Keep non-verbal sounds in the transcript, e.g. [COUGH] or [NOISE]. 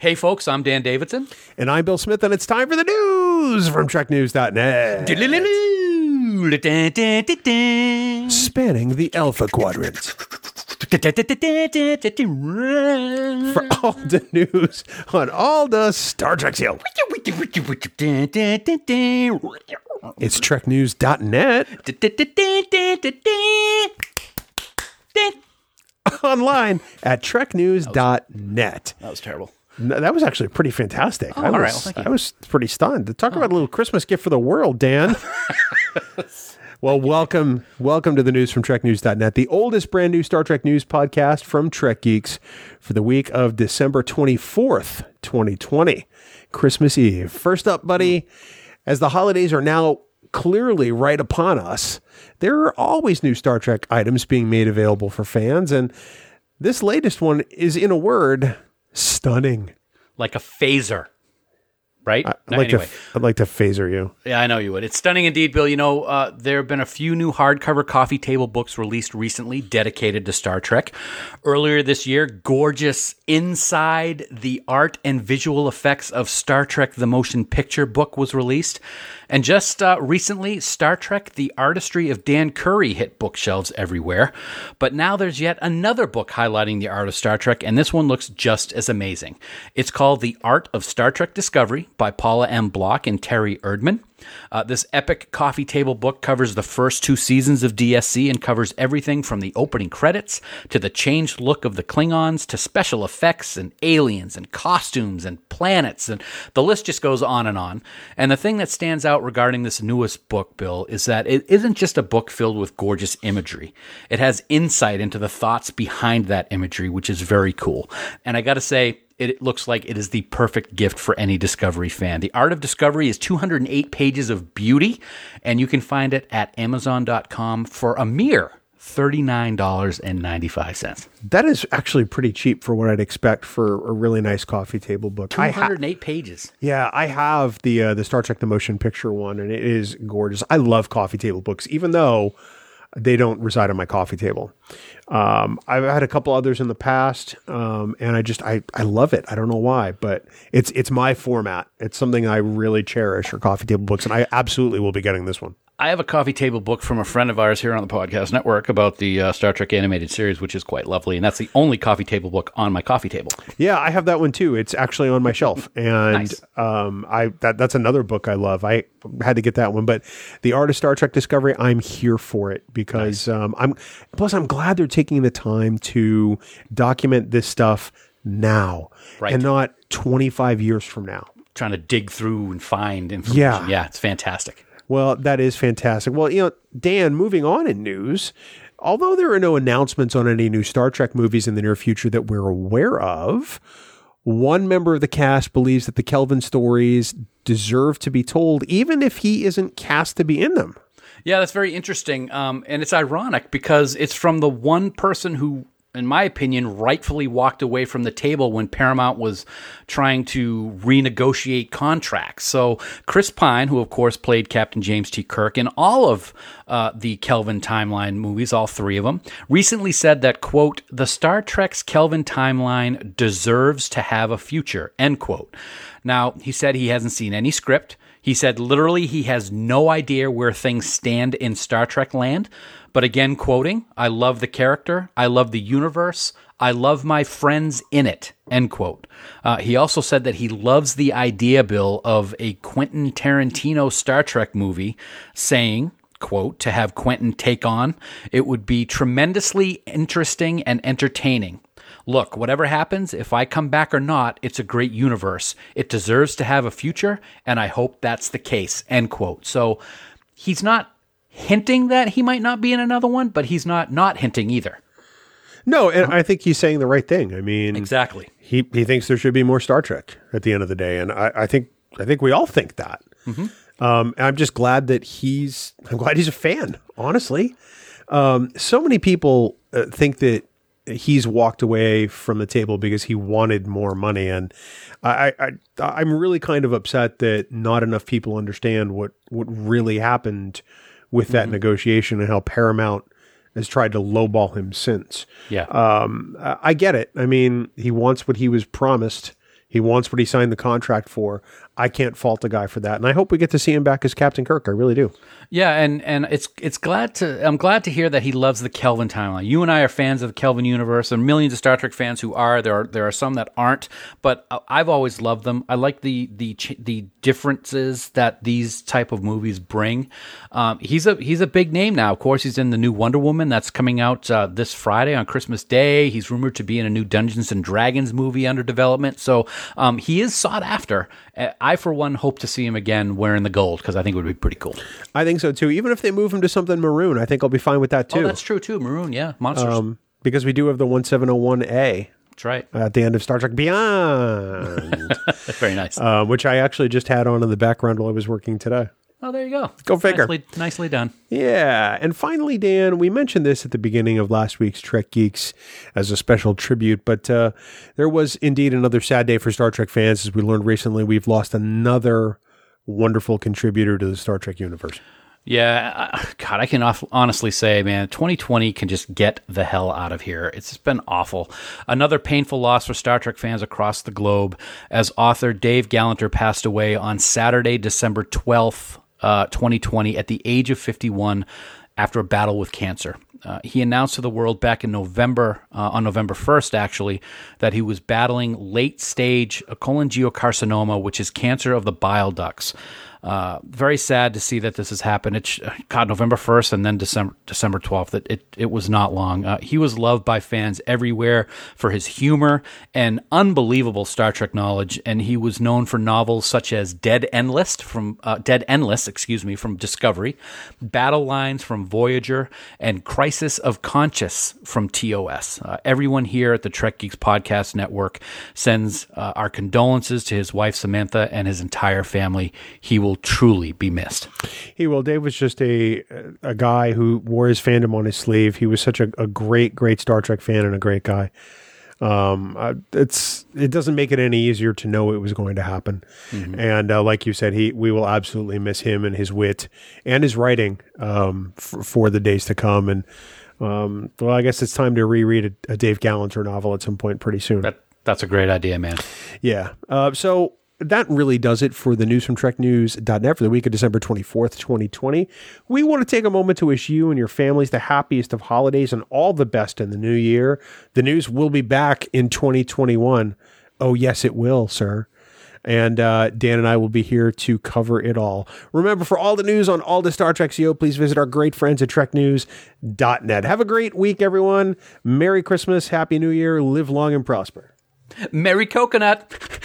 Hey, folks, I'm Dan Davidson. And I'm Bill Smith, and it's time for the news from TrekNews.net. Spanning the Alpha Quadrant. For all the news on all the Star Trek show. It's TrekNews.net. Online at TrekNews.net. That was terrible. That was actually pretty fantastic. I all was, right. Well. I was pretty stunned. Talk about a little Christmas gift for the world, Dan. [LAUGHS] well, welcome, welcome to the news from TrekNews.net, the oldest brand new Star Trek news podcast from Trek Geeks for the week of December twenty fourth, twenty twenty, Christmas Eve. First up, buddy, as the holidays are now clearly right upon us, there are always new Star Trek items being made available for fans, and this latest one is, in a word, stunning. Like a phaser, right? I'd like anyway. to. I'd like to phaser you. Yeah, I know you would. It's stunning indeed, Bill. You know, uh, there have been a few new hardcover coffee table books released recently dedicated to Star Trek. Earlier this year, gorgeous Inside the Art and Visual Effects of Star Trek the Motion Picture book was released. And just uh, recently, Star Trek The Artistry of Dan Curry hit bookshelves everywhere. But now there's yet another book highlighting the art of Star Trek, and this one looks just as amazing. It's called The Art of Star Trek Discovery by Paula M. Block and Terry Erdmann. Uh, this epic coffee table book covers the first two seasons of DSC and covers everything from the opening credits to the changed look of the Klingons to special effects and aliens and costumes and planets. And the list just goes on and on. And the thing that stands out regarding this newest book, Bill, is that it isn't just a book filled with gorgeous imagery, it has insight into the thoughts behind that imagery, which is very cool. And I got to say, it looks like it is the perfect gift for any Discovery fan. The Art of Discovery is 208 pages of beauty, and you can find it at Amazon.com for a mere $39.95. That is actually pretty cheap for what I'd expect for a really nice coffee table book. I ha- 208 pages. yeah, I have the uh, the Star Trek the Motion Picture one, and it is gorgeous. I love coffee table books, even though they don't reside on my coffee table. Um, I've had a couple others in the past, um, and I just I, I love it. I don't know why, but it's it's my format. It's something I really cherish. Are coffee table books, and I absolutely will be getting this one. I have a coffee table book from a friend of ours here on the podcast network about the uh, Star Trek animated series, which is quite lovely. And that's the only coffee table book on my coffee table. Yeah, I have that one too. It's actually on my shelf, [LAUGHS] and Nice. um, I that that's another book I love. I had to get that one, but the art of Star Trek Discovery, I'm here for it because um, I'm plus I'm glad they're taking the time to document this stuff now Right. and not 25 years from now. Trying to dig through and find information. Yeah. Yeah, it's fantastic. Well, that is fantastic. Well, you know, Dan, moving on in news, although there are no announcements on any new Star Trek movies in the near future that we're aware of, one member of the cast believes that the Kelvin stories deserve to be told, even if he isn't cast to be in them. Yeah, that's very interesting. Um, and it's ironic because it's from the one person who, in my opinion, rightfully walked away from the table when Paramount was trying to renegotiate contracts. So, Chris Pine, who of course played Captain James T. Kirk in all of uh, the Kelvin timeline movies, all three of them, recently said that, quote, the Star Trek's Kelvin timeline deserves to have a future, end quote. Now, he said he hasn't seen any script. He said literally he has no idea where things stand in Star Trek land. But again, quoting, I love the character. I love the universe. I love my friends in it. End quote. Uh, he also said that he loves the idea, Bill, of a Quentin Tarantino Star Trek movie, saying, quote, to have Quentin take on, it would be tremendously interesting and entertaining. Look, whatever happens, if I come back or not, it's a great universe. It deserves to have a future, and I hope that's the case. End quote. So he's not hinting that he might not be in another one, but he's not not hinting either. No, and I think he's saying the right thing. I mean, Exactly. he he thinks there should be more Star Trek at the end of the day, and I, I think I think we all think that. Um, and I'm just glad that he's I'm glad he's a fan. Honestly, um, so many people uh, think that he's walked away from the table because he wanted more money, and I, I, I I'm really kind of upset that not enough people understand what what really happened with that negotiation and how Paramount has tried to lowball him since. Yeah. Um, I I get it. I mean, he wants what he was promised. He wants what he signed the contract for. I can't fault the guy for that, and I hope we get to see him back as Captain Kirk. I really do. Yeah, and and it's it's glad to I'm glad to hear that he loves the Kelvin timeline. You and I are fans of the Kelvin universe, and millions of Star Trek fans who are. There are there are some that aren't, but I've always loved them. I like the the the differences that these type of movies bring. Um, he's a he's a big name now. Of course, he's in the new Wonder Woman that's coming out uh, this Friday on Christmas Day. He's rumored to be in a new Dungeons and Dragons movie under development. So um, he is sought after. I, for one, hope to see him again wearing the gold because I think it would be pretty cool. I think so too. Even if they move him to something maroon, I think I'll be fine with that too. Oh, that's true too. Maroon, yeah, monsters. Um, because we do have the 1701A. That's right. At the end of Star Trek Beyond. That's [LAUGHS] very nice. Uh, which I actually just had on in the background while I was working today. Oh, there you go. Go figure. Nicely, nicely, done. Yeah. And finally, Dan, we mentioned this at the beginning of last week's Trek Geeks as a special tribute, but uh, there was indeed another sad day for Star Trek fans. As we learned recently, we've lost another wonderful contributor to the Star Trek universe. Yeah, God, I can honestly say, man, 2020 can just get the hell out of here. It's been awful. Another painful loss for Star Trek fans across the globe as author Dave Galanter passed away on Saturday, December 12th, uh, 2020, at the age of 51 after a battle with cancer. Uh, he announced to the world back in November, uh, on November 1st, actually, that he was battling late stage cholangiocarcinoma, which is cancer of the bile ducts. Uh, very sad to see that this has happened. It's God, November first, and then December December twelfth. It, it, it was not long. Uh, he was loved by fans everywhere for his humor and unbelievable Star Trek knowledge, and he was known for novels such as Dead Endless from uh, Dead Endless, excuse me, from Discovery, Battle Lines from Voyager, and Crisis of Conscience from TOS. Uh, everyone here at the Trek Geeks Podcast Network sends uh, our condolences to his wife Samantha and his entire family. He will will truly be missed. He will. Dave was just a a guy who wore his fandom on his sleeve. He was such a, a great, great Star Trek fan and a great guy. Um, uh, it's it doesn't make it any easier to know it was going to happen. Mm-hmm. And uh, like you said, he we will absolutely miss him and his wit and his writing um, f- for the days to come. And um, well, I guess it's time to reread a, a Dave Galanter novel at some point pretty soon. That, that's a great idea, man. Yeah. Uh, so that really does it for the news from treknews.net for the week of December 24th, 2020. We want to take a moment to wish you and your families the happiest of holidays and all the best in the new year. The news will be back in 2021. Oh, yes, it will, sir. And uh, Dan and I will be here to cover it all. Remember, for all the news on all the Star Trek CO, please visit our great friends at treknews.net. Have a great week, everyone. Merry Christmas, Happy New Year, live long and prosper. Merry Coconut. coconut.